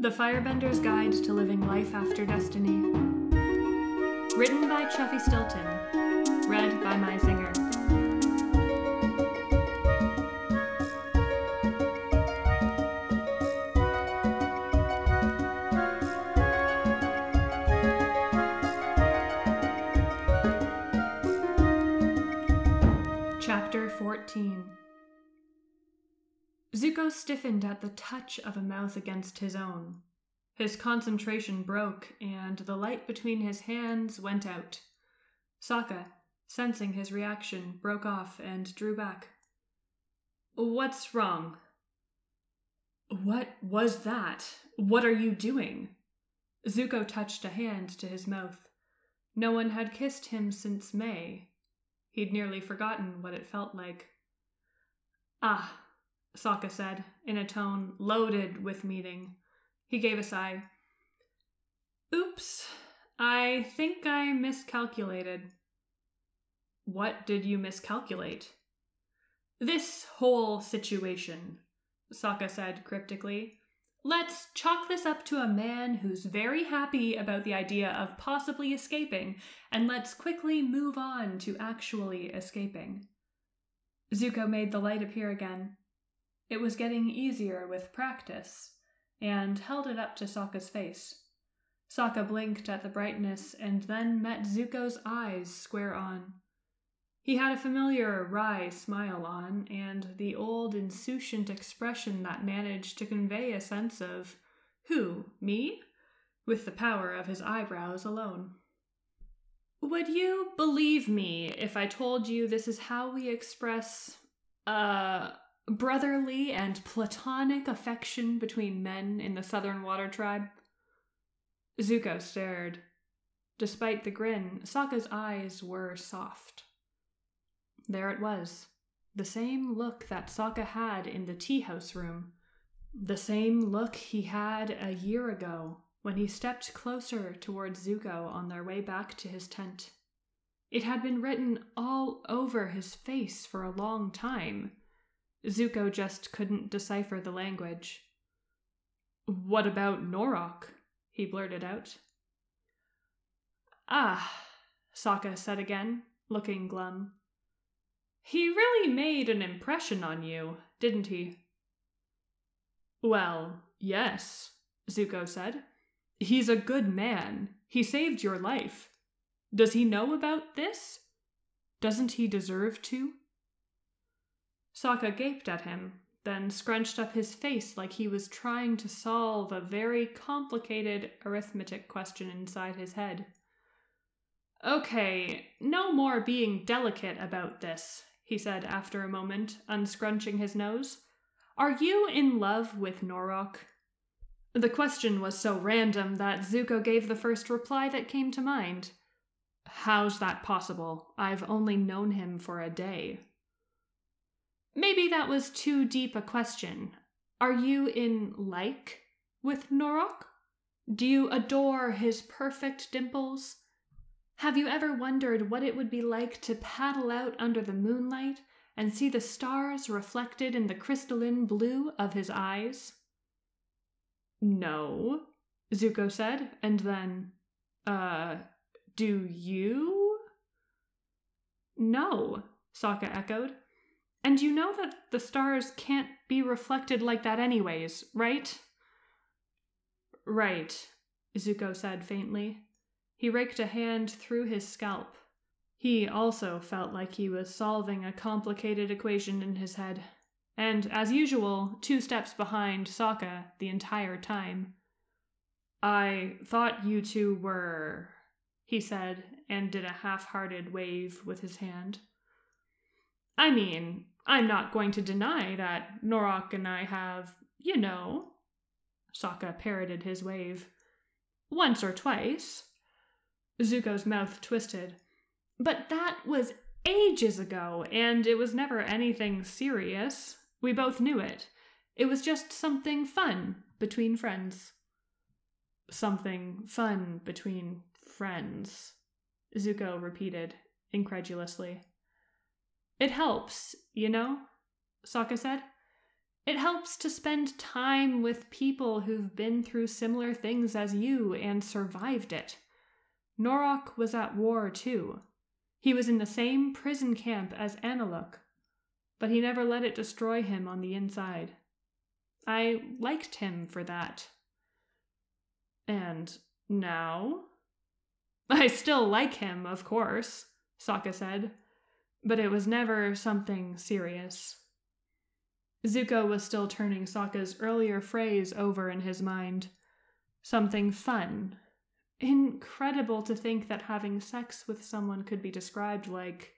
The Firebender's Guide to Living Life After Destiny. Written by Chuffy Stilton. Read by my Zinger. Stiffened at the touch of a mouth against his own. His concentration broke, and the light between his hands went out. Sokka, sensing his reaction, broke off and drew back. What's wrong? What was that? What are you doing? Zuko touched a hand to his mouth. No one had kissed him since Mai. He'd nearly forgotten what it felt like. Ah, Sokka said, in a tone loaded with meaning. He gave a sigh. Oops, I think I miscalculated. What did you miscalculate? This whole situation, Sokka said cryptically. Let's chalk this up to a man who's very happy about the idea of possibly escaping, and let's quickly move on to actually escaping. Zuko made the light appear again. It was getting easier with practice, and held it up to Sokka's face. Sokka blinked at the brightness and then met Zuko's eyes square on. He had a familiar wry smile on, and the old insouciant expression that managed to convey a sense of who, me? with the power of his eyebrows alone. Would you believe me if I told you this is how we express, uh, brotherly and platonic affection between men in the Southern Water Tribe? Zuko stared. Despite the grin, Sokka's eyes were soft. There it was. The same look that Sokka had in the tea house room. The same look he had a year ago when he stepped closer towards Zuko on their way back to his tent. It had been written all over his face for a long time. Zuko just couldn't decipher the language. What about Norok? he blurted out. Ah, Sokka said again, looking glum. He really made an impression on you, didn't he? Well, yes, Zuko said. He's a good man. He saved your life. Does he know about this? Doesn't he deserve to? Sokka gaped at him, then scrunched up his face like he was trying to solve a very complicated arithmetic question inside his head. Okay, no more being delicate about this, he said after a moment, unscrunching his nose. Are you in love with Norok? The question was so random that Zuko gave the first reply that came to mind. How's that possible? I've only known him for a day. Maybe that was too deep a question. Are you in like with Norok? Do you adore his perfect dimples? Have you ever wondered what it would be like to paddle out under the moonlight and see the stars reflected in the crystalline blue of his eyes? No, Zuko said, and then, uh, do you? No, Sokka echoed. And you know that the stars can't be reflected like that, anyways, right? Right, Zuko said faintly. He raked a hand through his scalp. He also felt like he was solving a complicated equation in his head, and, as usual, two steps behind Sokka the entire time. I thought you two were, he said, and did a half hearted wave with his hand. I mean, I'm not going to deny that Norok and I have, you know, Sokka parroted his wave. Once or twice. Zuko's mouth twisted. But that was ages ago, and it was never anything serious. We both knew it. It was just something fun between friends. Something fun between friends, Zuko repeated incredulously. It helps, you know, Sokka said. It helps to spend time with people who've been through similar things as you and survived it. Norok was at war too. He was in the same prison camp as Analuk, but he never let it destroy him on the inside. I liked him for that. And now? I still like him, of course, Sokka said, but it was never something serious. Zuko was still turning Sokka's earlier phrase over in his mind. Something fun. Incredible to think that having sex with someone could be described like.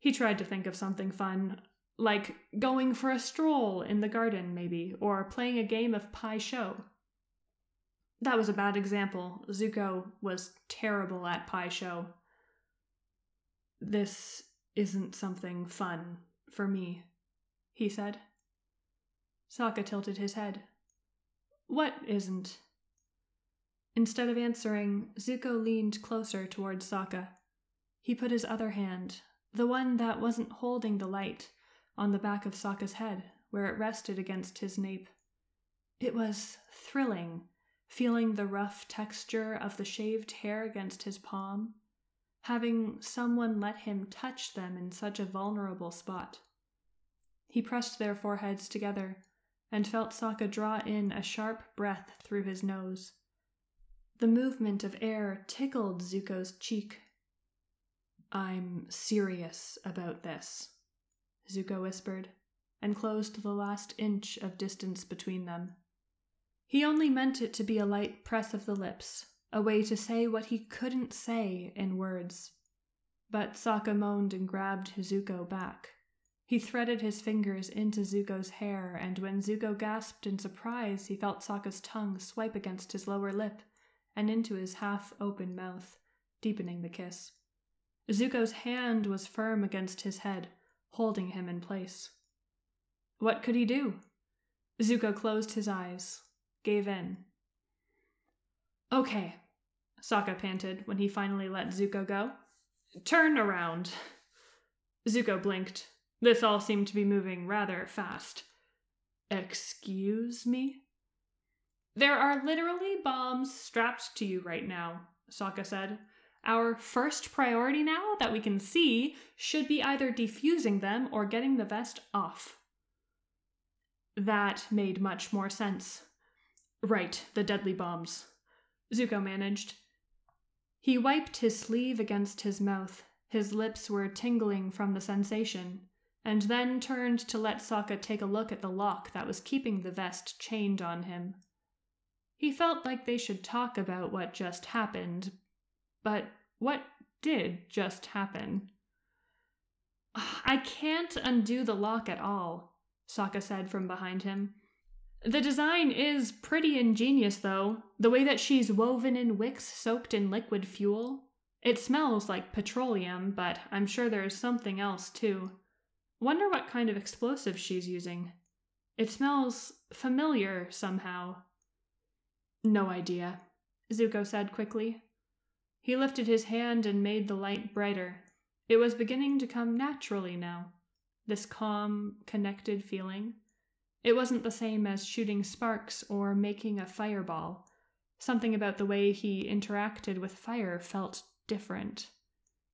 He tried to think of something fun, like going for a stroll in the garden, maybe, or playing a game of Pai Sho. That was a bad example. Zuko was terrible at Pai Sho. This isn't something fun for me, he said. Sokka tilted his head. What isn't? Instead of answering, Zuko leaned closer towards Sokka. He put his other hand, the one that wasn't holding the light, on the back of Sokka's head, where it rested against his nape. It was thrilling, feeling the rough texture of the shaved hair against his palm, having someone let him touch them in such a vulnerable spot. He pressed their foreheads together and felt Sokka draw in a sharp breath through his nose. The movement of air tickled Zuko's cheek. I'm serious about this, Zuko whispered, and closed the last inch of distance between them. He only meant it to be a light press of the lips, a way to say what he couldn't say in words. But Sokka moaned and grabbed Zuko back. He threaded his fingers into Zuko's hair, and when Zuko gasped in surprise, he felt Sokka's tongue swipe against his lower lip and into his half open mouth, deepening the kiss. Zuko's hand was firm against his head, holding him in place. What could he do? Zuko closed his eyes, gave in. Okay, Sokka panted when he finally let Zuko go. Turn around. Zuko blinked, this all seemed to be moving rather fast. Excuse me? There are literally bombs strapped to you right now, Sokka said. Our first priority now that we can see should be either defusing them or getting the vest off. That made much more sense. Right, the deadly bombs. Zuko managed. He wiped his sleeve against his mouth. His lips were tingling from the sensation and then turned to let Sokka take a look at the lock that was keeping the vest chained on him. He felt like they should talk about what just happened, but what did just happen? Ah, I can't undo the lock at all, Sokka said from behind him. The design is pretty ingenious, though, the way that she's woven in wicks soaked in liquid fuel. It smells like petroleum, but I'm sure there's something else, too. Wonder what kind of explosive she's using. It smells familiar somehow. No idea, Zuko said quickly. He lifted his hand and made the light brighter. It was beginning to come naturally now, this calm, connected feeling. It wasn't the same as shooting sparks or making a fireball. Something about the way he interacted with fire felt different.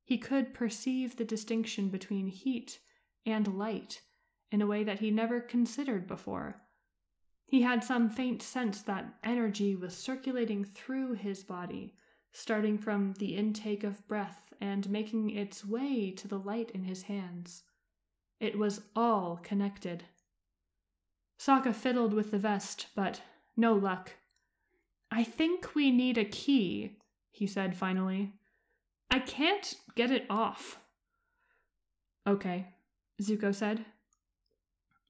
He could perceive the distinction between heat and light in a way that he never considered before. He had some faint sense that energy was circulating through his body, starting from the intake of breath and making its way to the light in his hands. It was all connected. Sokka fiddled with the vest, but no luck. I think we need a key, he said finally. I can't get it off. Okay, Zuko said.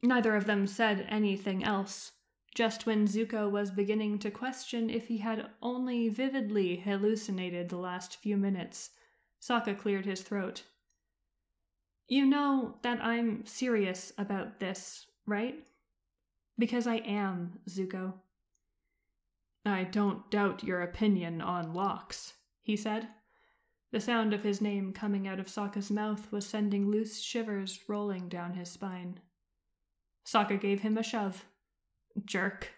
Neither of them said anything else, just when Zuko was beginning to question if he had only vividly hallucinated the last few minutes. Sokka cleared his throat. You know that I'm serious about this, right? Because I am, Zuko. I don't doubt your opinion on locks, he said. The sound of his name coming out of Sokka's mouth was sending loose shivers rolling down his spine. Sokka gave him a shove. Jerk.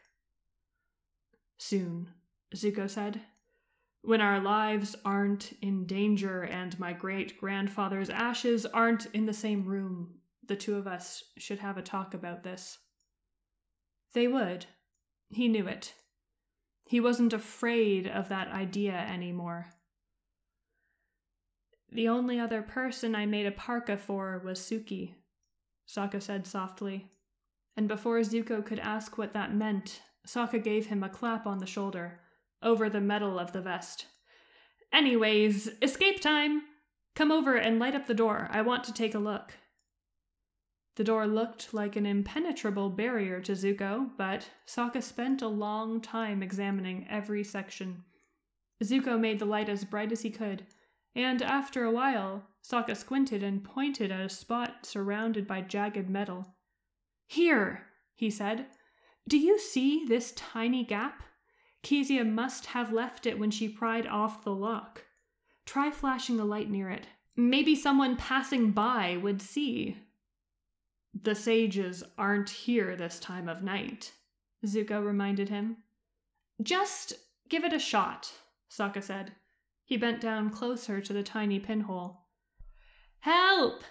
Soon, Zuko said. When our lives aren't in danger and my great grandfather's ashes aren't in the same room, the two of us should have a talk about this. They would. He knew it. He wasn't afraid of that idea anymore. The only other person I made a parka for was Suki, Sokka said softly. And before Zuko could ask what that meant, Sokka gave him a clap on the shoulder, over the metal of the vest. Anyways, escape time! Come over and light up the door. I want to take a look. The door looked like an impenetrable barrier to Zuko, but Sokka spent a long time examining every section. Zuko made the light as bright as he could, and after a while, Sokka squinted and pointed at a spot surrounded by jagged metal. Here, he said. Do you see this tiny gap? Kezia must have left it when she pried off the lock. Try flashing a light near it. Maybe someone passing by would see. The sages aren't here this time of night, Zuko reminded him. Just give it a shot, Sokka said. He bent down closer to the tiny pinhole. Help!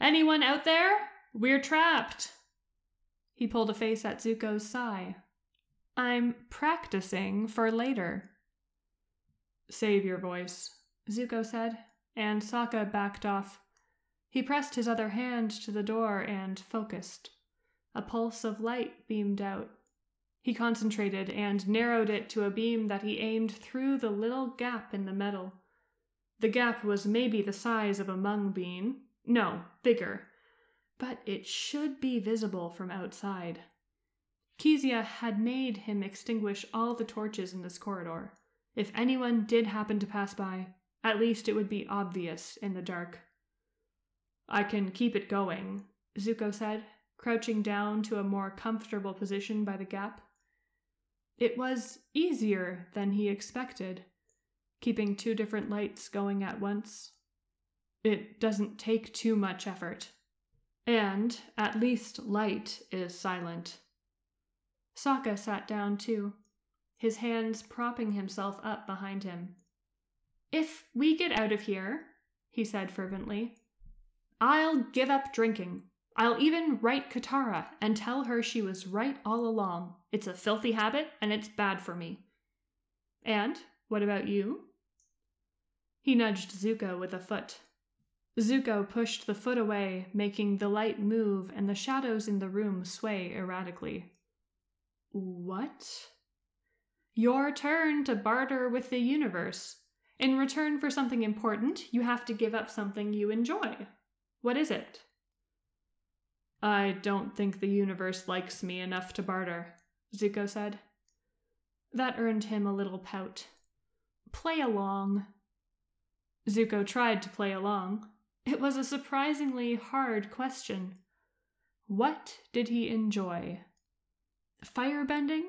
Anyone out there? We're trapped! He pulled a face at Zuko's sigh. I'm practicing for later. Save your voice, Zuko said, and Sokka backed off. He pressed his other hand to the door and focused. A pulse of light beamed out. He concentrated and narrowed it to a beam that he aimed through the little gap in the metal. The gap was maybe the size of a mung bean. No, bigger. But it should be visible from outside. Kezia had made him extinguish all the torches in this corridor. If anyone did happen to pass by, at least it would be obvious in the dark. I can keep it going, Zuko said, crouching down to a more comfortable position by the gap. It was easier than he expected, keeping two different lights going at once. It doesn't take too much effort. And at least light is silent. Sokka sat down too, his hands propping himself up behind him. If we get out of here, he said fervently, I'll give up drinking. I'll even write Katara and tell her she was right all along. It's a filthy habit and it's bad for me. And what about you? He nudged Zuko with a foot. Zuko pushed the foot away, making the light move and the shadows in the room sway erratically. What? Your turn to barter with the universe. In return for something important, you have to give up something you enjoy. What is it? I don't think the universe likes me enough to barter, Zuko said. That earned him a little pout. Play along. Zuko tried to play along. It was a surprisingly hard question. What did he enjoy? Firebending?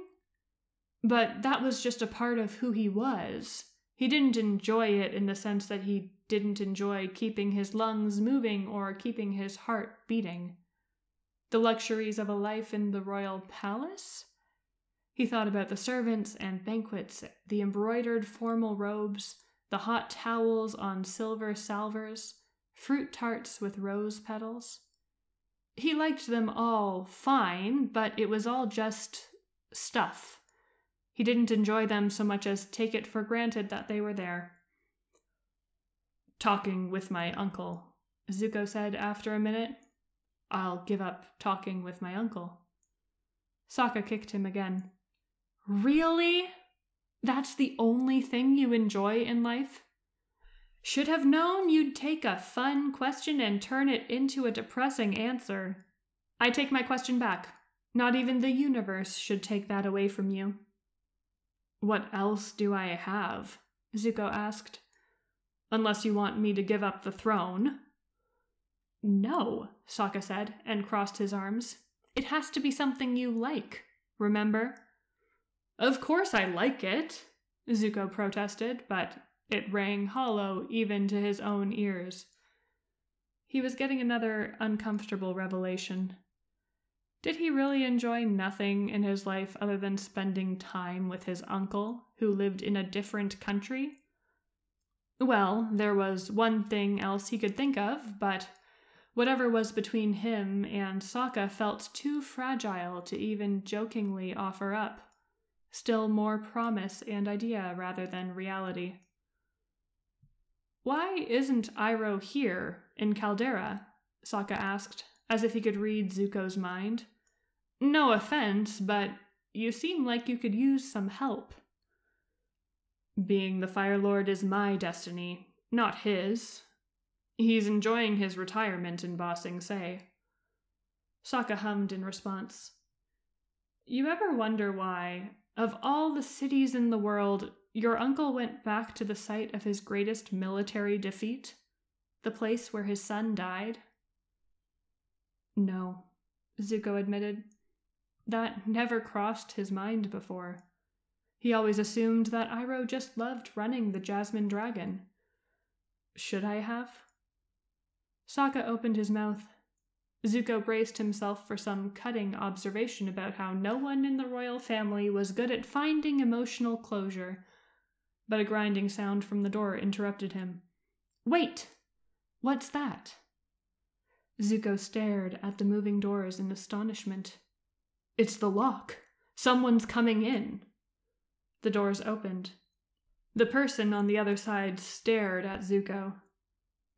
But that was just a part of who he was. He didn't enjoy it in the sense that he didn't enjoy keeping his lungs moving or keeping his heart beating the luxuries of a life in the royal palace? He thought about the servants and banquets, the embroidered formal robes, the hot towels on silver salvers, fruit tarts with rose petals. He liked them all fine, but it was all just stuff. He didn't enjoy them so much as take it for granted that they were there. Talking with my uncle, Zuko said after a minute. I'll give up talking with my uncle. Sokka kicked him again. Really? That's the only thing you enjoy in life? Should have known you'd take a fun question and turn it into a depressing answer. I take my question back. Not even the universe should take that away from you. What else do I have? Zuko asked. Unless you want me to give up the throne. No, Sokka said, and crossed his arms. It has to be something you like, remember? Of course I like it, Zuko protested, but it rang hollow even to his own ears. He was getting another uncomfortable revelation. Did he really enjoy nothing in his life other than spending time with his uncle, who lived in a different country? Well, there was one thing else he could think of, but whatever was between him and Sokka felt too fragile to even jokingly offer up. Still more promise and idea rather than reality. Why isn't Iroh here in Caldera? Sokka asked, as if he could read Zuko's mind. No offense, but you seem like you could use some help. Being the Fire Lord is my destiny, not his. He's enjoying his retirement in Ba Sing Se. Sokka hummed in response. You ever wonder why, of all the cities in the world, your uncle went back to the site of his greatest military defeat? The place where his son died? No, Zuko admitted. That never crossed his mind before. He always assumed that Iroh just loved running the Jasmine Dragon. Should I have? Sokka opened his mouth. Zuko braced himself for some cutting observation about how no one in the royal family was good at finding emotional closure, but a grinding sound from the door interrupted him. Wait! What's that? Zuko stared at the moving doors in astonishment. It's the lock. Someone's coming in. The doors opened. The person on the other side stared at Zuko.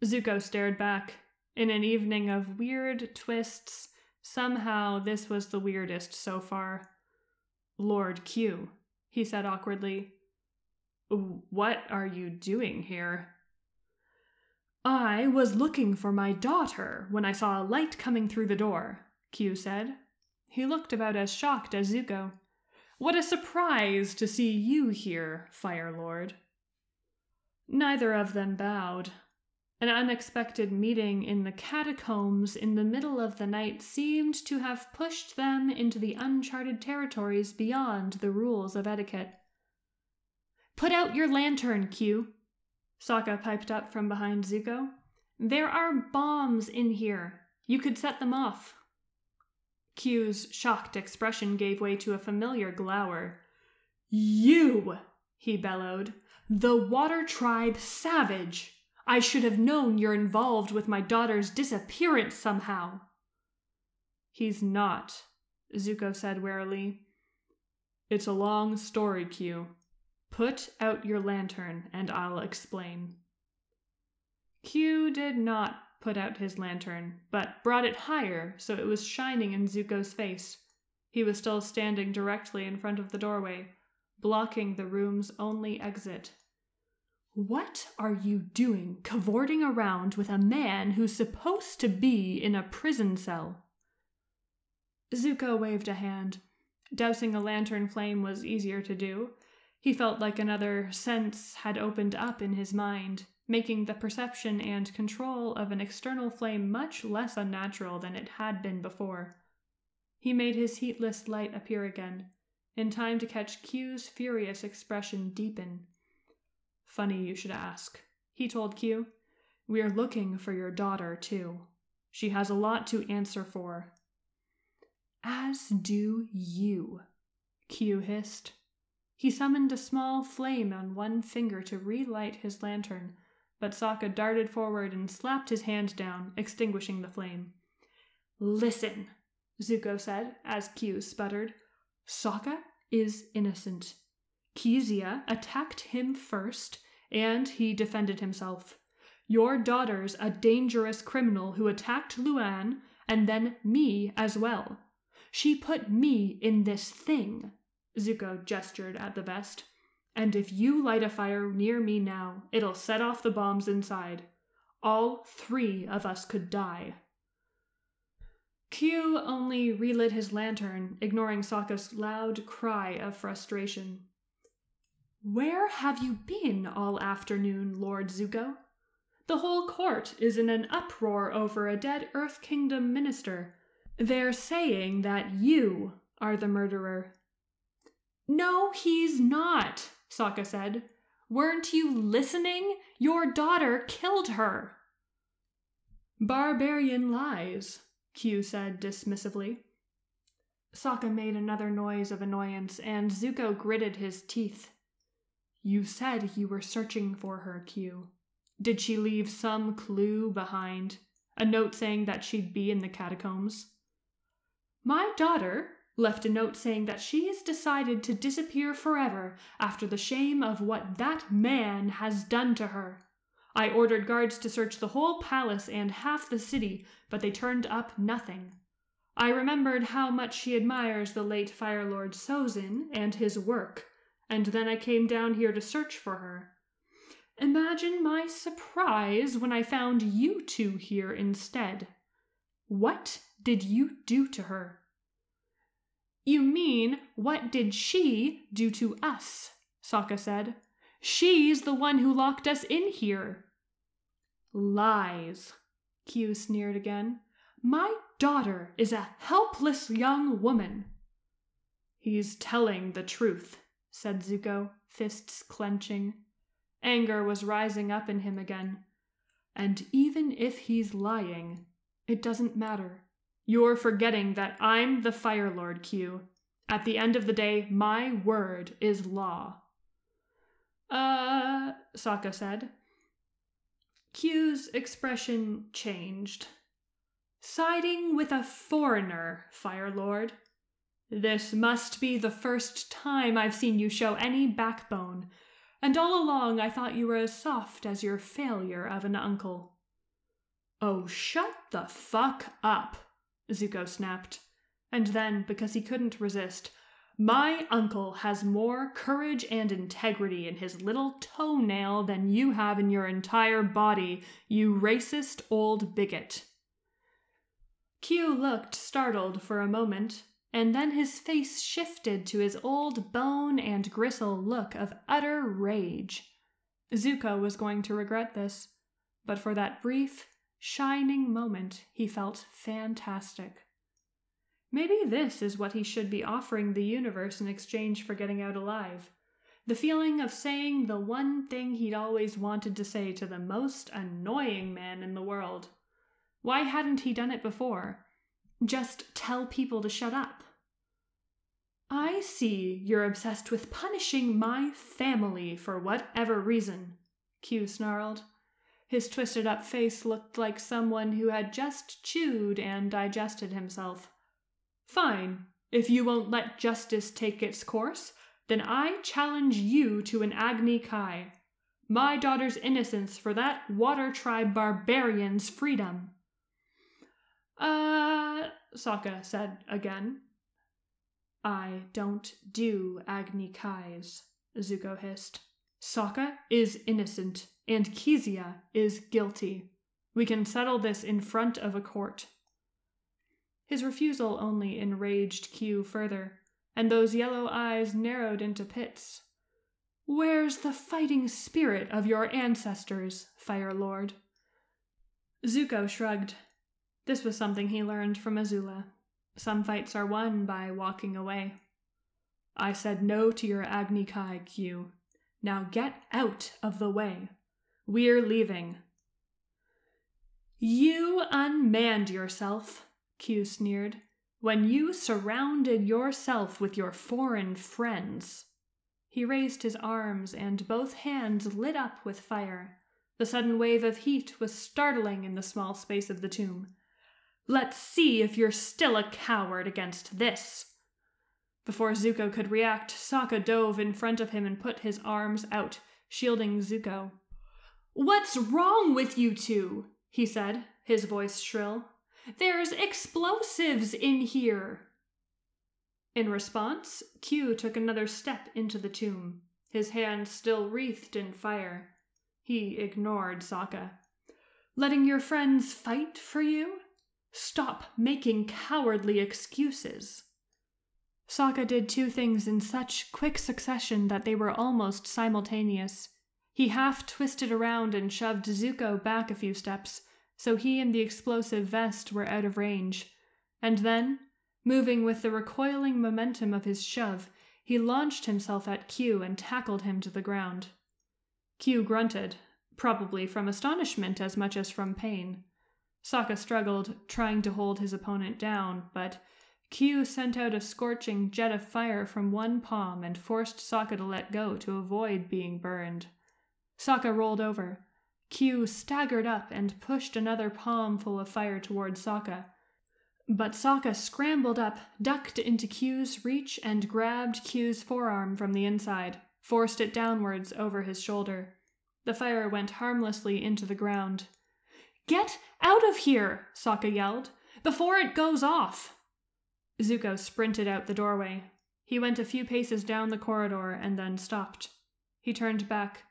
Zuko stared back. In an evening of weird twists, somehow this was the weirdest so far. Lord Q, he said awkwardly. What are you doing here? I was looking for my daughter when I saw a light coming through the door, Q said. He looked about as shocked as Zuko. What a surprise to see you here, Fire Lord. Neither of them bowed. An unexpected meeting in the catacombs in the middle of the night seemed to have pushed them into the uncharted territories beyond the rules of etiquette. Put out your lantern, Q. Sokka piped up from behind Zuko. There are bombs in here. You could set them off. Q's shocked expression gave way to a familiar glower. You! he bellowed. The Water Tribe savage! I should have known you're involved with my daughter's disappearance somehow. He's not, Zuko said warily. It's a long story, Q. Put out your lantern and I'll explain. Q did not put out his lantern, but brought it higher so it was shining in Zuko's face. He was still standing directly in front of the doorway, blocking the room's only exit. What are you doing cavorting around with a man who's supposed to be in a prison cell? Zuko waved a hand. Dousing a lantern flame was easier to do. He felt like another sense had opened up in his mind making the perception and control of an external flame much less unnatural than it had been before. He made his heatless light appear again, in time to catch Q's furious expression deepen. Funny you should ask, he told Q. We're looking for your daughter, too. She has a lot to answer for. As do you, Q hissed. He summoned a small flame on one finger to relight his lantern, but Sokka darted forward and slapped his hand down, extinguishing the flame. Listen, Zuko said as Q sputtered. Sokka is innocent. Kezia attacked him first, and he defended himself. Your daughter's a dangerous criminal who attacked Luan and then me as well. She put me in this thing. Zuko gestured at the vest. And if you light a fire near me now, it'll set off the bombs inside. All three of us could die. Q only relit his lantern, ignoring Sokka's loud cry of frustration. Where have you been all afternoon, Lord Zuko? The whole court is in an uproar over a dead Earth Kingdom minister. They're saying that you are the murderer. No, he's not, Sokka said. Weren't you listening? Your daughter killed her. Barbarian lies, Q said dismissively. Sokka made another noise of annoyance, and Zuko gritted his teeth. You said you were searching for her, Q. Did she leave some clue behind? A note saying that she'd be in the catacombs? My daughter left a note saying that she has decided to disappear forever after the shame of what that man has done to her. I ordered guards to search the whole palace and half the city, but they turned up nothing. I remembered how much she admires the late Fire Lord Sozin and his work, and then I came down here to search for her. Imagine my surprise when I found you two here instead. What did you do to her? You mean, what did she do to us? Sokka said. She's the one who locked us in here. Lies, Q sneered again. My daughter is a helpless young woman. He's telling the truth, said Zuko, fists clenching. Anger was rising up in him again. And even if he's lying, it doesn't matter. You're forgetting that I'm the Fire Lord, Q. At the end of the day, my word is law. Uh, Sokka said. Q's expression changed. Siding with a foreigner, Fire Lord. This must be the first time I've seen you show any backbone, and all along I thought you were as soft as your failure of an uncle. Oh, shut the fuck up, Zuko snapped. And then, because he couldn't resist, my uncle has more courage and integrity in his little toenail than you have in your entire body, you racist old bigot. Q looked startled for a moment, and then his face shifted to his old bone and gristle look of utter rage. Zuko was going to regret this, but for that brief, shining moment, he felt fantastic. Maybe this is what he should be offering the universe in exchange for getting out alive. The feeling of saying the one thing he'd always wanted to say to the most annoying man in the world. Why hadn't he done it before? Just tell people to shut up. I see you're obsessed with punishing my family for whatever reason, Q snarled. His twisted up face looked like someone who had just chewed and digested himself. Fine. If you won't let justice take its course, then I challenge you to an Agni Kai. My daughter's innocence for that water tribe barbarian's freedom. Uh, Sokka said again. I don't do Agni Kais, Zuko hissed. Sokka is innocent and Kezia is guilty. We can settle this in front of a court. His refusal only enraged Q further, and those yellow eyes narrowed into pits. Where's the fighting spirit of your ancestors, Fire Lord? Zuko shrugged. This was something he learned from Azula. Some fights are won by walking away. I said no to your Agni Kai, Q. Now get out of the way. We're leaving. You unmanned yourself, Q sneered, when you surrounded yourself with your foreign friends. He raised his arms, and both hands lit up with fire. The sudden wave of heat was startling in the small space of the tomb. Let's see if you're still a coward against this. Before Zuko could react, Sokka dove in front of him and put his arms out, shielding Zuko. What's wrong with you two? he said, his voice shrill. There's explosives in here. In response, Q took another step into the tomb, his hand still wreathed in fire. He ignored Sokka. Letting your friends fight for you? Stop making cowardly excuses. Sokka did two things in such quick succession that they were almost simultaneous. He half twisted around and shoved Zuko back a few steps, so he and the explosive vest were out of range. And then, moving with the recoiling momentum of his shove, he launched himself at Q and tackled him to the ground. Q grunted, probably from astonishment as much as from pain. Sokka struggled, trying to hold his opponent down, but Q sent out a scorching jet of fire from one palm and forced Sokka to let go to avoid being burned. Sokka rolled over. Q staggered up and pushed another palm full of fire toward Sokka. But Sokka scrambled up, ducked into Q's reach, and grabbed Q's forearm from the inside, forced it downwards over his shoulder. The fire went harmlessly into the ground. Get out of here, Sokka yelled, before it goes off. Zuko sprinted out the doorway. He went a few paces down the corridor and then stopped. He turned back.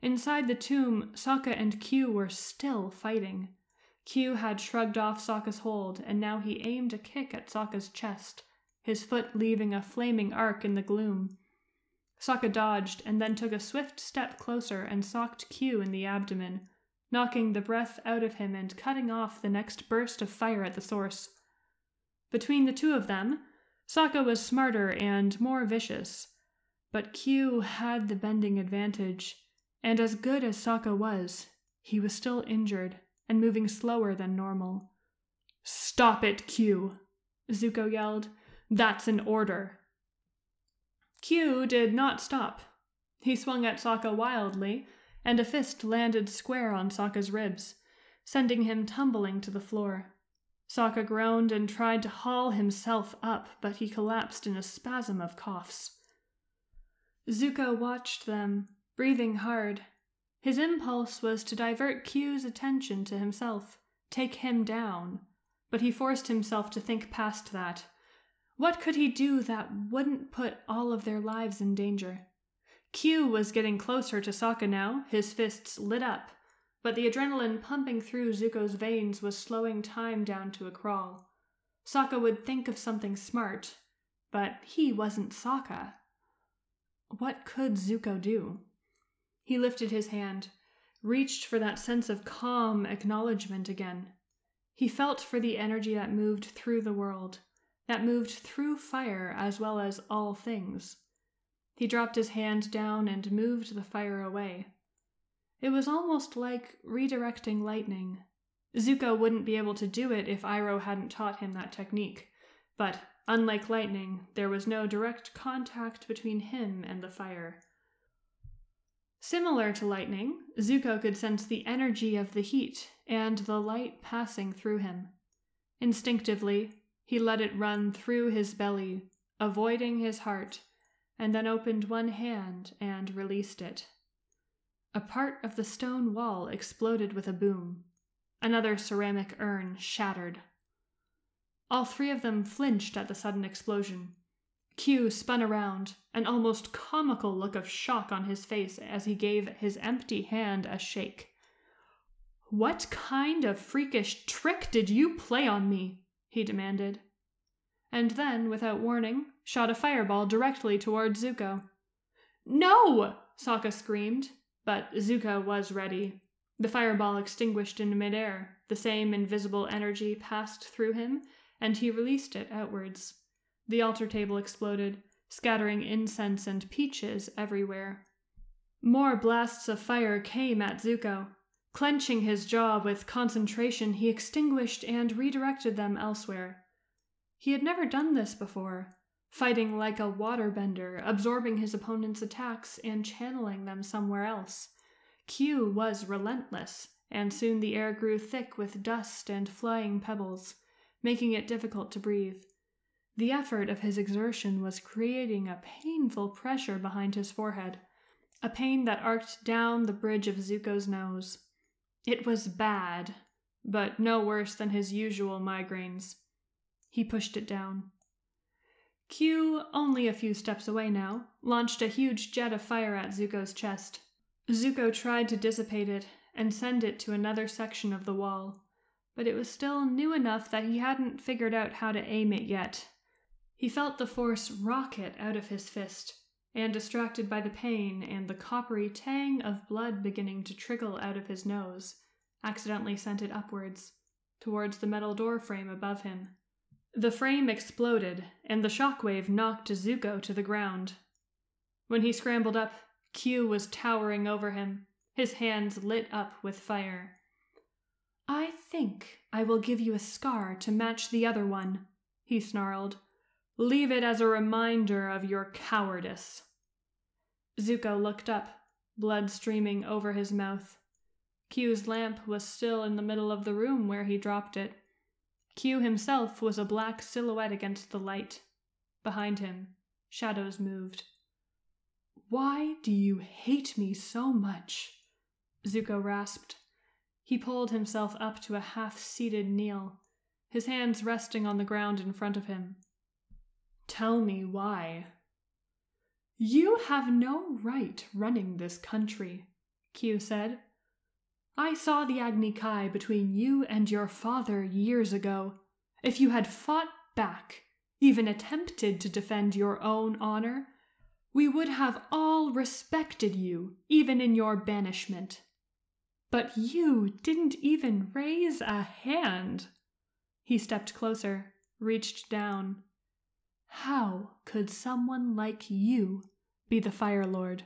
Inside the tomb, Sokka and Q were still fighting. Q had shrugged off Sokka's hold, and now he aimed a kick at Sokka's chest, his foot leaving a flaming arc in the gloom. Sokka dodged and then took a swift step closer and socked Q in the abdomen, knocking the breath out of him and cutting off the next burst of fire at the source. Between the two of them, Sokka was smarter and more vicious, but Q had the bending advantage, and as good as Sokka was, he was still injured and moving slower than normal. Stop it, Q! Zuko yelled. That's an order. Q did not stop. He swung at Sokka wildly, and a fist landed square on Sokka's ribs, sending him tumbling to the floor. Sokka groaned and tried to haul himself up, but he collapsed in a spasm of coughs. Zuko watched them, breathing hard. His impulse was to divert Q's attention to himself, take him down, but he forced himself to think past that. What could he do that wouldn't put all of their lives in danger? Q was getting closer to Sokka now, his fists lit up but the adrenaline pumping through Zuko's veins was slowing time down to a crawl. Sokka would think of something smart, but he wasn't Sokka. What could Zuko do? He lifted his hand, reached for that sense of calm acknowledgement again. He felt for the energy that moved through the world, that moved through fire as well as all things. He dropped his hand down and moved the fire away. It was almost like redirecting lightning. Zuko wouldn't be able to do it if Iroh hadn't taught him that technique, but unlike lightning, there was no direct contact between him and the fire. Similar to lightning, Zuko could sense the energy of the heat and the light passing through him. Instinctively, he let it run through his belly, avoiding his heart, and then opened one hand and released it. A part of the stone wall exploded with a boom. Another ceramic urn shattered. All three of them flinched at the sudden explosion. Kyu spun around, an almost comical look of shock on his face as he gave his empty hand a shake. What kind of freakish trick did you play on me? he demanded. And then, without warning, shot a fireball directly toward Zuko. No! Sokka screamed, but Zuko was ready. The fireball extinguished in midair. The same invisible energy passed through him, and he released it outwards. The altar table exploded, scattering incense and peaches everywhere. More blasts of fire came at Zuko. Clenching his jaw with concentration, he extinguished and redirected them elsewhere. He had never done this before, fighting like a waterbender, absorbing his opponent's attacks and channeling them somewhere else. Kyu was relentless, and soon the air grew thick with dust and flying pebbles, making it difficult to breathe. The effort of his exertion was creating a painful pressure behind his forehead, a pain that arced down the bridge of Zuko's nose. It was bad, but no worse than his usual migraines. He pushed it down. Q, only a few steps away now, launched a huge jet of fire at Zuko's chest. Zuko tried to dissipate it and send it to another section of the wall, but it was still new enough that he hadn't figured out how to aim it yet. He felt the force rocket out of his fist, and distracted by the pain and the coppery tang of blood beginning to trickle out of his nose, accidentally sent it upwards, towards the metal door frame above him. The frame exploded, and the shockwave knocked Zuko to the ground. When he scrambled up, Kyu was towering over him, his hands lit up with fire. I think I will give you a scar to match the other one, he snarled. Leave it as a reminder of your cowardice. Zuko looked up, blood streaming over his mouth. Q's lamp was still in the middle of the room where he dropped it. Q himself was a black silhouette against the light. Behind him, shadows moved. Why do you hate me so much? Zuko rasped. He pulled himself up to a half seated kneel, his hands resting on the ground in front of him. Tell me why. You have no right running this country, Q said. I saw the Agni Kai between you and your father years ago. If you had fought back, even attempted to defend your own honor, we would have all respected you, even in your banishment. But you didn't even raise a hand. He stepped closer, reached down. How could someone like you be the Fire Lord?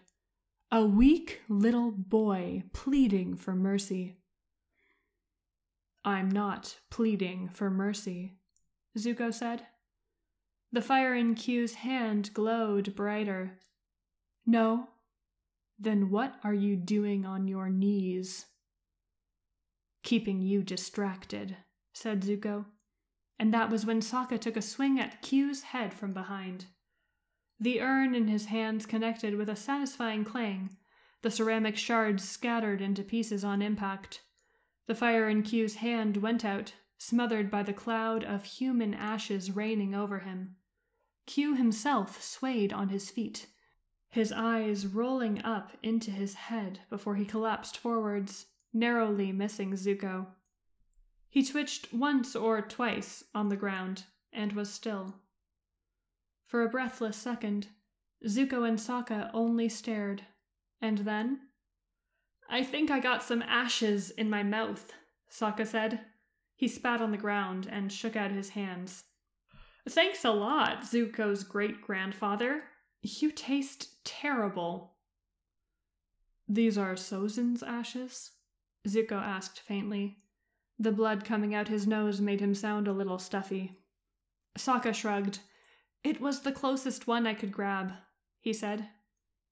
A weak little boy pleading for mercy. I'm not pleading for mercy, Zuko said. The fire in Q's hand glowed brighter. No? Then what are you doing on your knees? Keeping you distracted, said Zuko. And that was when Sokka took a swing at Q's head from behind. The urn in his hands connected with a satisfying clang. The ceramic shards scattered into pieces on impact. The fire in Q's hand went out, smothered by the cloud of human ashes raining over him. Q himself swayed on his feet, his eyes rolling up into his head before he collapsed forwards, narrowly missing Zuko. He twitched once or twice on the ground and was still. For a breathless second, Zuko and Sokka only stared, and then. I think I got some ashes in my mouth, Sokka said. He spat on the ground and shook out his hands. Thanks a lot, Zuko's great grandfather. You taste terrible. These are Sozin's ashes? Zuko asked faintly. The blood coming out his nose made him sound a little stuffy. Sokka shrugged it was the closest one I could grab, he said.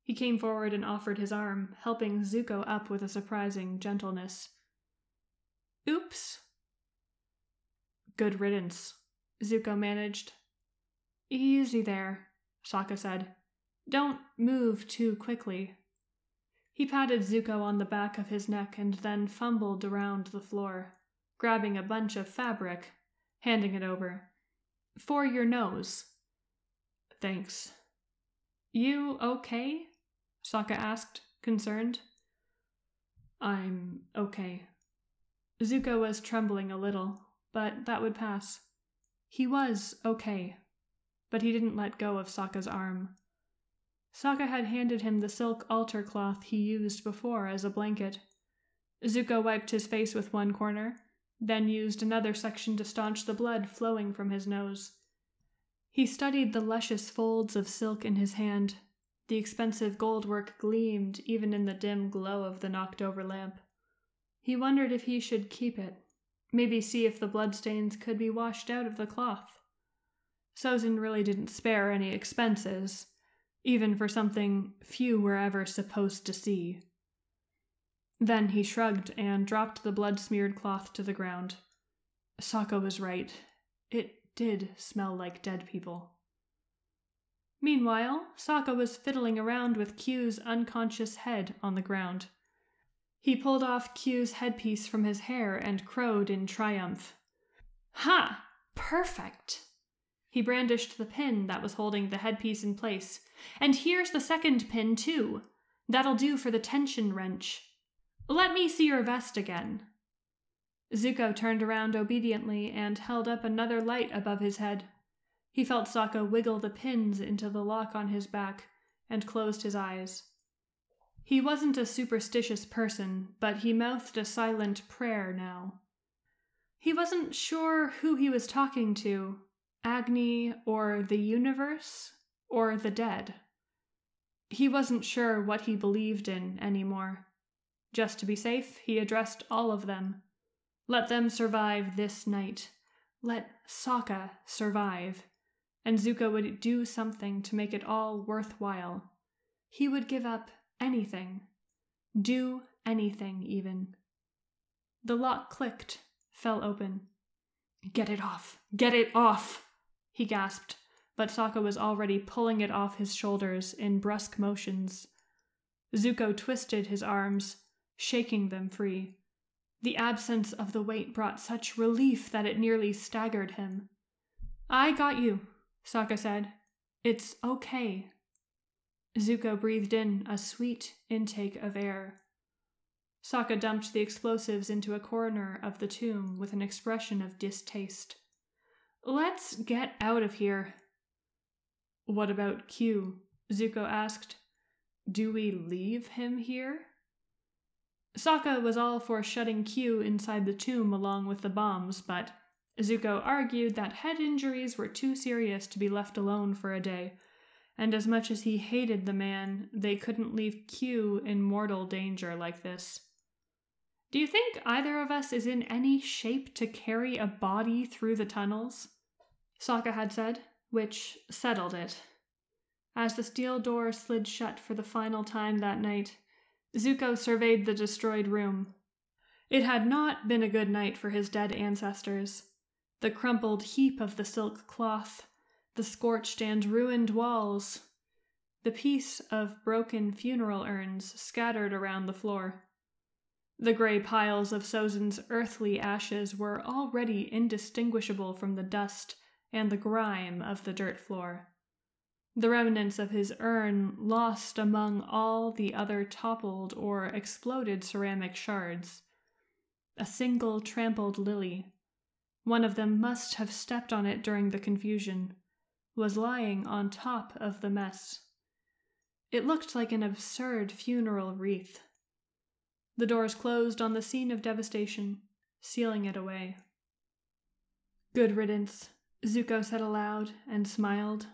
He came forward and offered his arm, helping Zuko up with a surprising gentleness. Oops. Good riddance, Zuko managed. Easy there, Sokka said. Don't move too quickly. He patted Zuko on the back of his neck and then fumbled around the floor, grabbing a bunch of fabric, handing it over. For your nose, Thanks. You okay? Sokka asked, concerned. I'm okay. Zuko was trembling a little, but that would pass. He was okay, but he didn't let go of Sokka's arm. Sokka had handed him the silk altar cloth he used before as a blanket. Zuko wiped his face with one corner, then used another section to staunch the blood flowing from his nose. He studied the luscious folds of silk in his hand. The expensive gold work gleamed even in the dim glow of the knocked over lamp. He wondered if he should keep it, maybe see if the bloodstains could be washed out of the cloth. Sozin really didn't spare any expenses, even for something few were ever supposed to see. Then he shrugged and dropped the blood smeared cloth to the ground. Sokka was right. It did smell like dead people. Meanwhile, Sokka was fiddling around with Q's unconscious head on the ground. He pulled off Q's headpiece from his hair and crowed in triumph. Ha! Perfect! He brandished the pin that was holding the headpiece in place. And here's the second pin, too. That'll do for the tension wrench. Let me see your vest again. Zuko turned around obediently and held up another light above his head. He felt Sokka wiggle the pins into the lock on his back and closed his eyes. He wasn't a superstitious person, but he mouthed a silent prayer now. He wasn't sure who he was talking to Agni, or the universe, or the dead. He wasn't sure what he believed in anymore. Just to be safe, he addressed all of them. Let them survive this night. let Sokka survive, and Zuko would do something to make it all worthwhile. He would give up anything, do anything even. The lock clicked, fell open. Get it off! Get it off! He gasped, but Sokka was already pulling it off his shoulders in brusque motions. Zuko twisted his arms, shaking them free. The absence of the weight brought such relief that it nearly staggered him. I got you, Sokka said. It's okay. Zuko breathed in a sweet intake of air. Sokka dumped the explosives into a corner of the tomb with an expression of distaste. Let's get out of here. What about Q? Zuko asked. Do we leave him here? Sokka was all for shutting Q inside the tomb along with the bombs, but Zuko argued that head injuries were too serious to be left alone for a day, and as much as he hated the man, they couldn't leave Q in mortal danger like this. Do you think either of us is in any shape to carry a body through the tunnels? Sokka had said, which settled it. As the steel door slid shut for the final time that night, Zuko surveyed the destroyed room. It had not been a good night for his dead ancestors. The crumpled heap of the silk cloth, the scorched and ruined walls, the piece of broken funeral urns scattered around the floor. The gray piles of Sozin's earthly ashes were already indistinguishable from the dust and the grime of the dirt floor. The remnants of his urn lost among all the other toppled or exploded ceramic shards. A single trampled lily, one of them must have stepped on it during the confusion, was lying on top of the mess. It looked like an absurd funeral wreath. The doors closed on the scene of devastation, sealing it away. Good riddance, Zuko said aloud and smiled.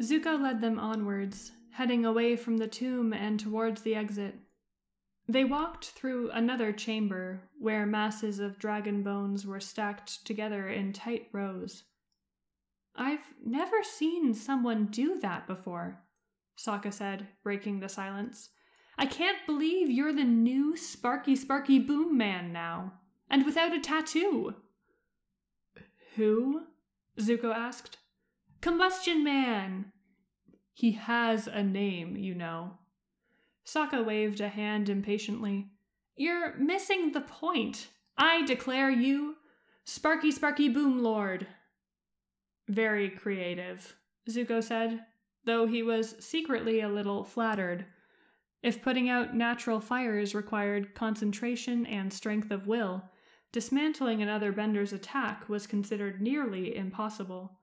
Zuko led them onwards, heading away from the tomb and towards the exit. They walked through another chamber where masses of dragon bones were stacked together in tight rows. I've never seen someone do that before, Sokka said, breaking the silence. I can't believe you're the new Sparky Sparky Boom Man now, and without a tattoo. Who? Zuko asked. Combustion Man! He has a name, you know. Sokka waved a hand impatiently. You're missing the point. I declare you Sparky Sparky Boom Lord. Very creative, Zuko said, though he was secretly a little flattered. If putting out natural fires required concentration and strength of will, dismantling another bender's attack was considered nearly impossible.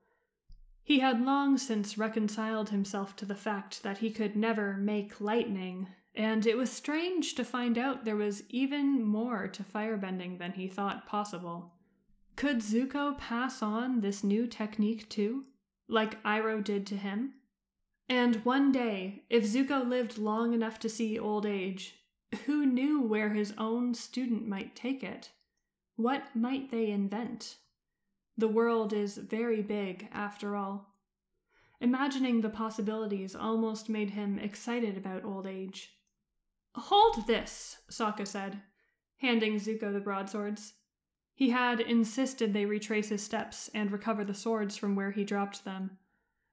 He had long since reconciled himself to the fact that he could never make lightning, and it was strange to find out there was even more to firebending than he thought possible. Could Zuko pass on this new technique too, like Iroh did to him? And one day, if Zuko lived long enough to see old age, who knew where his own student might take it? What might they invent? The world is very big, after all. Imagining the possibilities almost made him excited about old age. Hold this, Sokka said, handing Zuko the broadswords. He had insisted they retrace his steps and recover the swords from where he dropped them.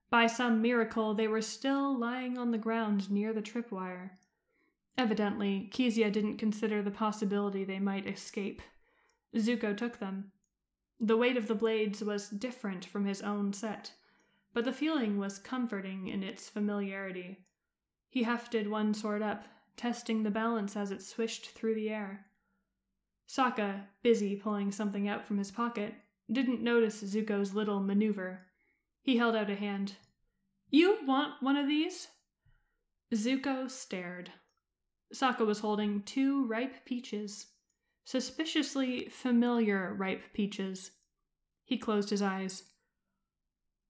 By some miracle, they were still lying on the ground near the tripwire. Evidently, Kezia didn't consider the possibility they might escape. Zuko took them. The weight of the blades was different from his own set, but the feeling was comforting in its familiarity. He hefted one sword up, testing the balance as it swished through the air. Sokka, busy pulling something out from his pocket, didn't notice Zuko's little maneuver. He held out a hand. You want one of these? Zuko stared. Sokka was holding two ripe peaches, suspiciously familiar ripe peaches. He closed his eyes.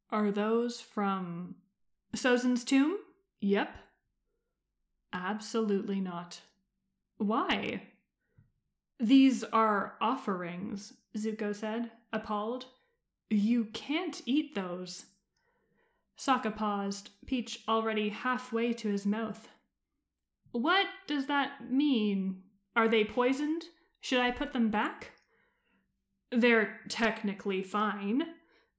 Are those from Sozin's tomb? Yep. Absolutely not. Why? These are offerings, Zuko said, appalled. You can't eat those. Sokka paused, Peach already halfway to his mouth. What does that mean? Are they poisoned? Should I put them back? They're technically fine,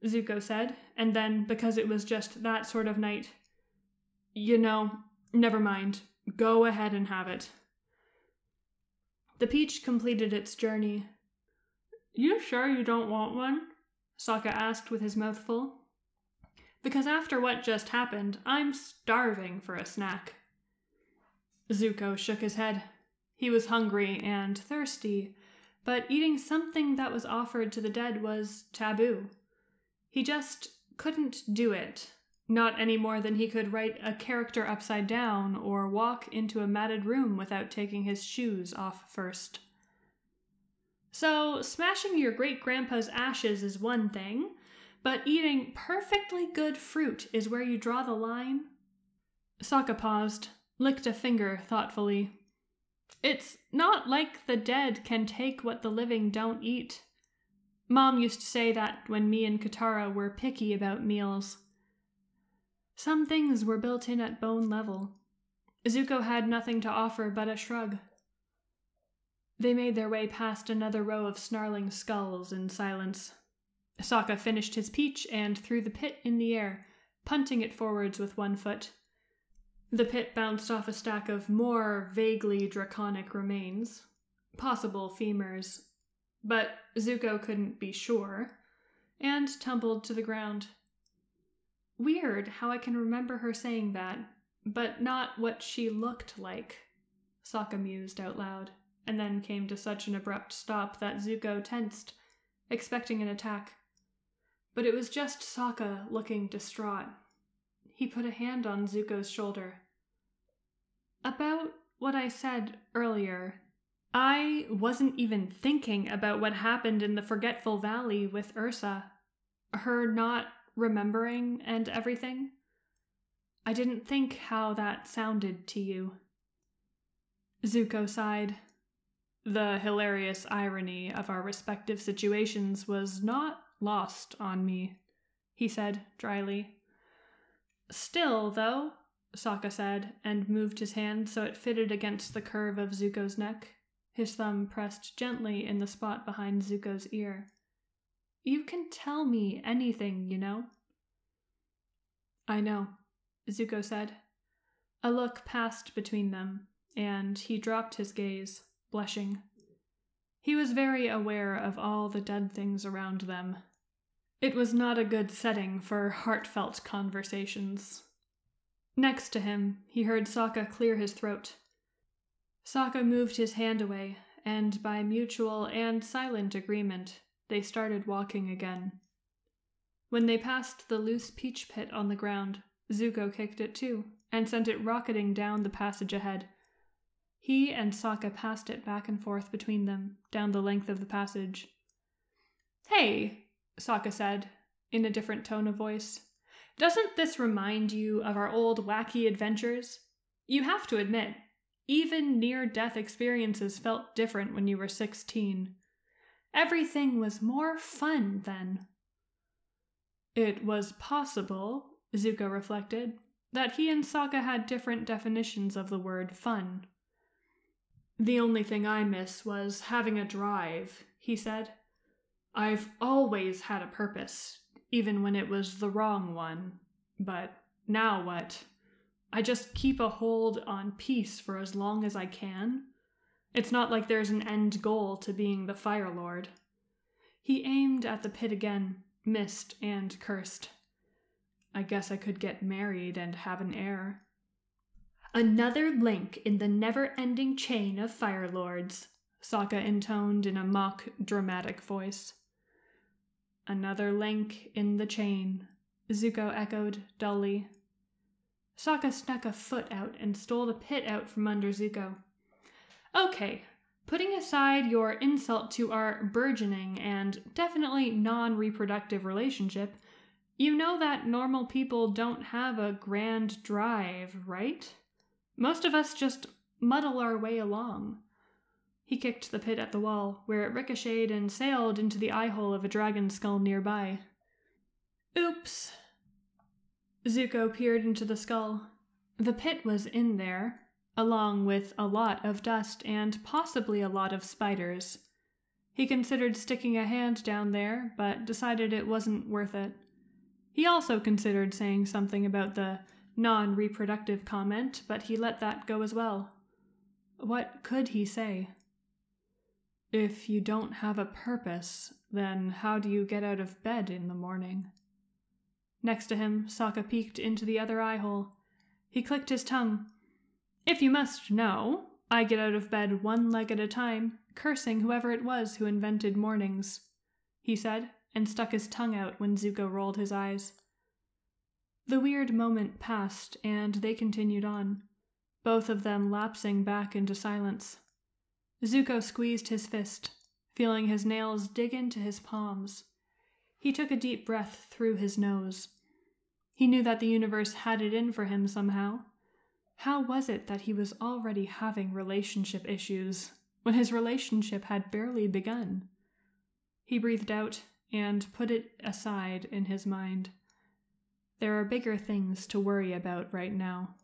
Zuko said, and then, because it was just that sort of night, you know, never mind. Go ahead and have it. The peach completed its journey. You sure you don't want one? Sokka asked with his mouth full. Because after what just happened, I'm starving for a snack. Zuko shook his head. He was hungry and thirsty, but eating something that was offered to the dead was taboo. He just couldn't do it, not any more than he could write a character upside down or walk into a matted room without taking his shoes off first. So, smashing your great grandpa's ashes is one thing, but eating perfectly good fruit is where you draw the line? Sokka paused, licked a finger thoughtfully. It's not like the dead can take what the living don't eat. Mom used to say that when me and Katara were picky about meals. Some things were built in at bone level. Zuko had nothing to offer but a shrug. They made their way past another row of snarling skulls in silence. Sokka finished his peach and threw the pit in the air, punting it forwards with one foot. The pit bounced off a stack of more vaguely draconic remains, possible femurs, but Zuko couldn't be sure, and tumbled to the ground. Weird how I can remember her saying that, but not what she looked like, Sokka mused out loud, and then came to such an abrupt stop that Zuko tensed, expecting an attack. But it was just Sokka looking distraught. He put a hand on Zuko's shoulder. About what I said earlier, I wasn't even thinking about what happened in the Forgetful Valley with Ursa. Her not remembering and everything. I didn't think how that sounded to you. Zuko sighed. The hilarious irony of our respective situations was not lost on me, he said dryly. Still, though, Sokka said, and moved his hand so it fitted against the curve of Zuko's neck, his thumb pressed gently in the spot behind Zuko's ear. You can tell me anything, you know. I know, Zuko said. A look passed between them, and he dropped his gaze, blushing. He was very aware of all the dead things around them. It was not a good setting for heartfelt conversations. Next to him, he heard Sokka clear his throat. Sokka moved his hand away, and by mutual and silent agreement, they started walking again. When they passed the loose peach pit on the ground, Zuko kicked it too, and sent it rocketing down the passage ahead. He and Sokka passed it back and forth between them, down the length of the passage. Hey, Sokka said, in a different tone of voice. Doesn't this remind you of our old wacky adventures? You have to admit, even near death experiences felt different when you were 16. Everything was more fun then. It was possible, Zuko reflected, that he and Sokka had different definitions of the word fun. The only thing I miss was having a drive, he said. I've always had a purpose, even when it was the wrong one. But now what? I just keep a hold on peace for as long as I can. It's not like there's an end goal to being the Fire Lord. He aimed at the pit again, missed, and cursed. I guess I could get married and have an heir. Another link in the never ending chain of Fire Lords, Sokka intoned in a mock dramatic voice. Another link in the chain, Zuko echoed dully. Sokka snuck a foot out and stole the pit out from under Zuko. Okay, putting aside your insult to our burgeoning and definitely non reproductive relationship, you know that normal people don't have a grand drive, right? Most of us just muddle our way along. He kicked the pit at the wall, where it ricocheted and sailed into the eye hole of a dragon skull nearby. Oops! Zuko peered into the skull. The pit was in there, along with a lot of dust and possibly a lot of spiders. He considered sticking a hand down there, but decided it wasn't worth it. He also considered saying something about the non reproductive comment, but he let that go as well. What could he say? If you don't have a purpose, then how do you get out of bed in the morning? Next to him, Sokka peeked into the other eye hole. He clicked his tongue. If you must know, I get out of bed one leg at a time, cursing whoever it was who invented mornings, he said, and stuck his tongue out when Zuko rolled his eyes. The weird moment passed, and they continued on, both of them lapsing back into silence. Zuko squeezed his fist, feeling his nails dig into his palms. He took a deep breath through his nose. He knew that the universe had it in for him somehow. How was it that he was already having relationship issues when his relationship had barely begun? He breathed out and put it aside in his mind. There are bigger things to worry about right now.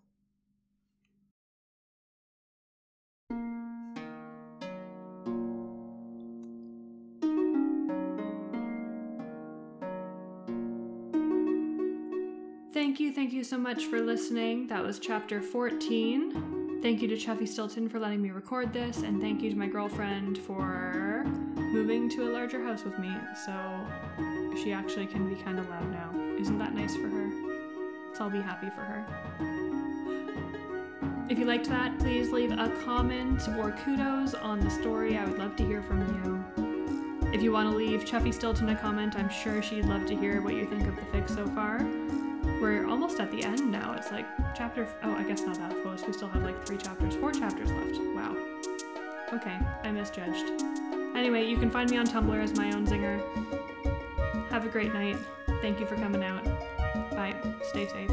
Thank you, thank you so much for listening. That was chapter 14. Thank you to Chuffy Stilton for letting me record this, and thank you to my girlfriend for moving to a larger house with me, so she actually can be kind of loud now. Isn't that nice for her? So I'll be happy for her. If you liked that, please leave a comment or kudos on the story. I would love to hear from you. If you want to leave Chuffy Stilton a comment, I'm sure she'd love to hear what you think of the fic so far. We're almost at the end now. It's like chapter. F- oh, I guess not that close. We still have like three chapters, four chapters left. Wow. Okay, I misjudged. Anyway, you can find me on Tumblr as my own zinger. Have a great night. Thank you for coming out. Bye. Stay safe.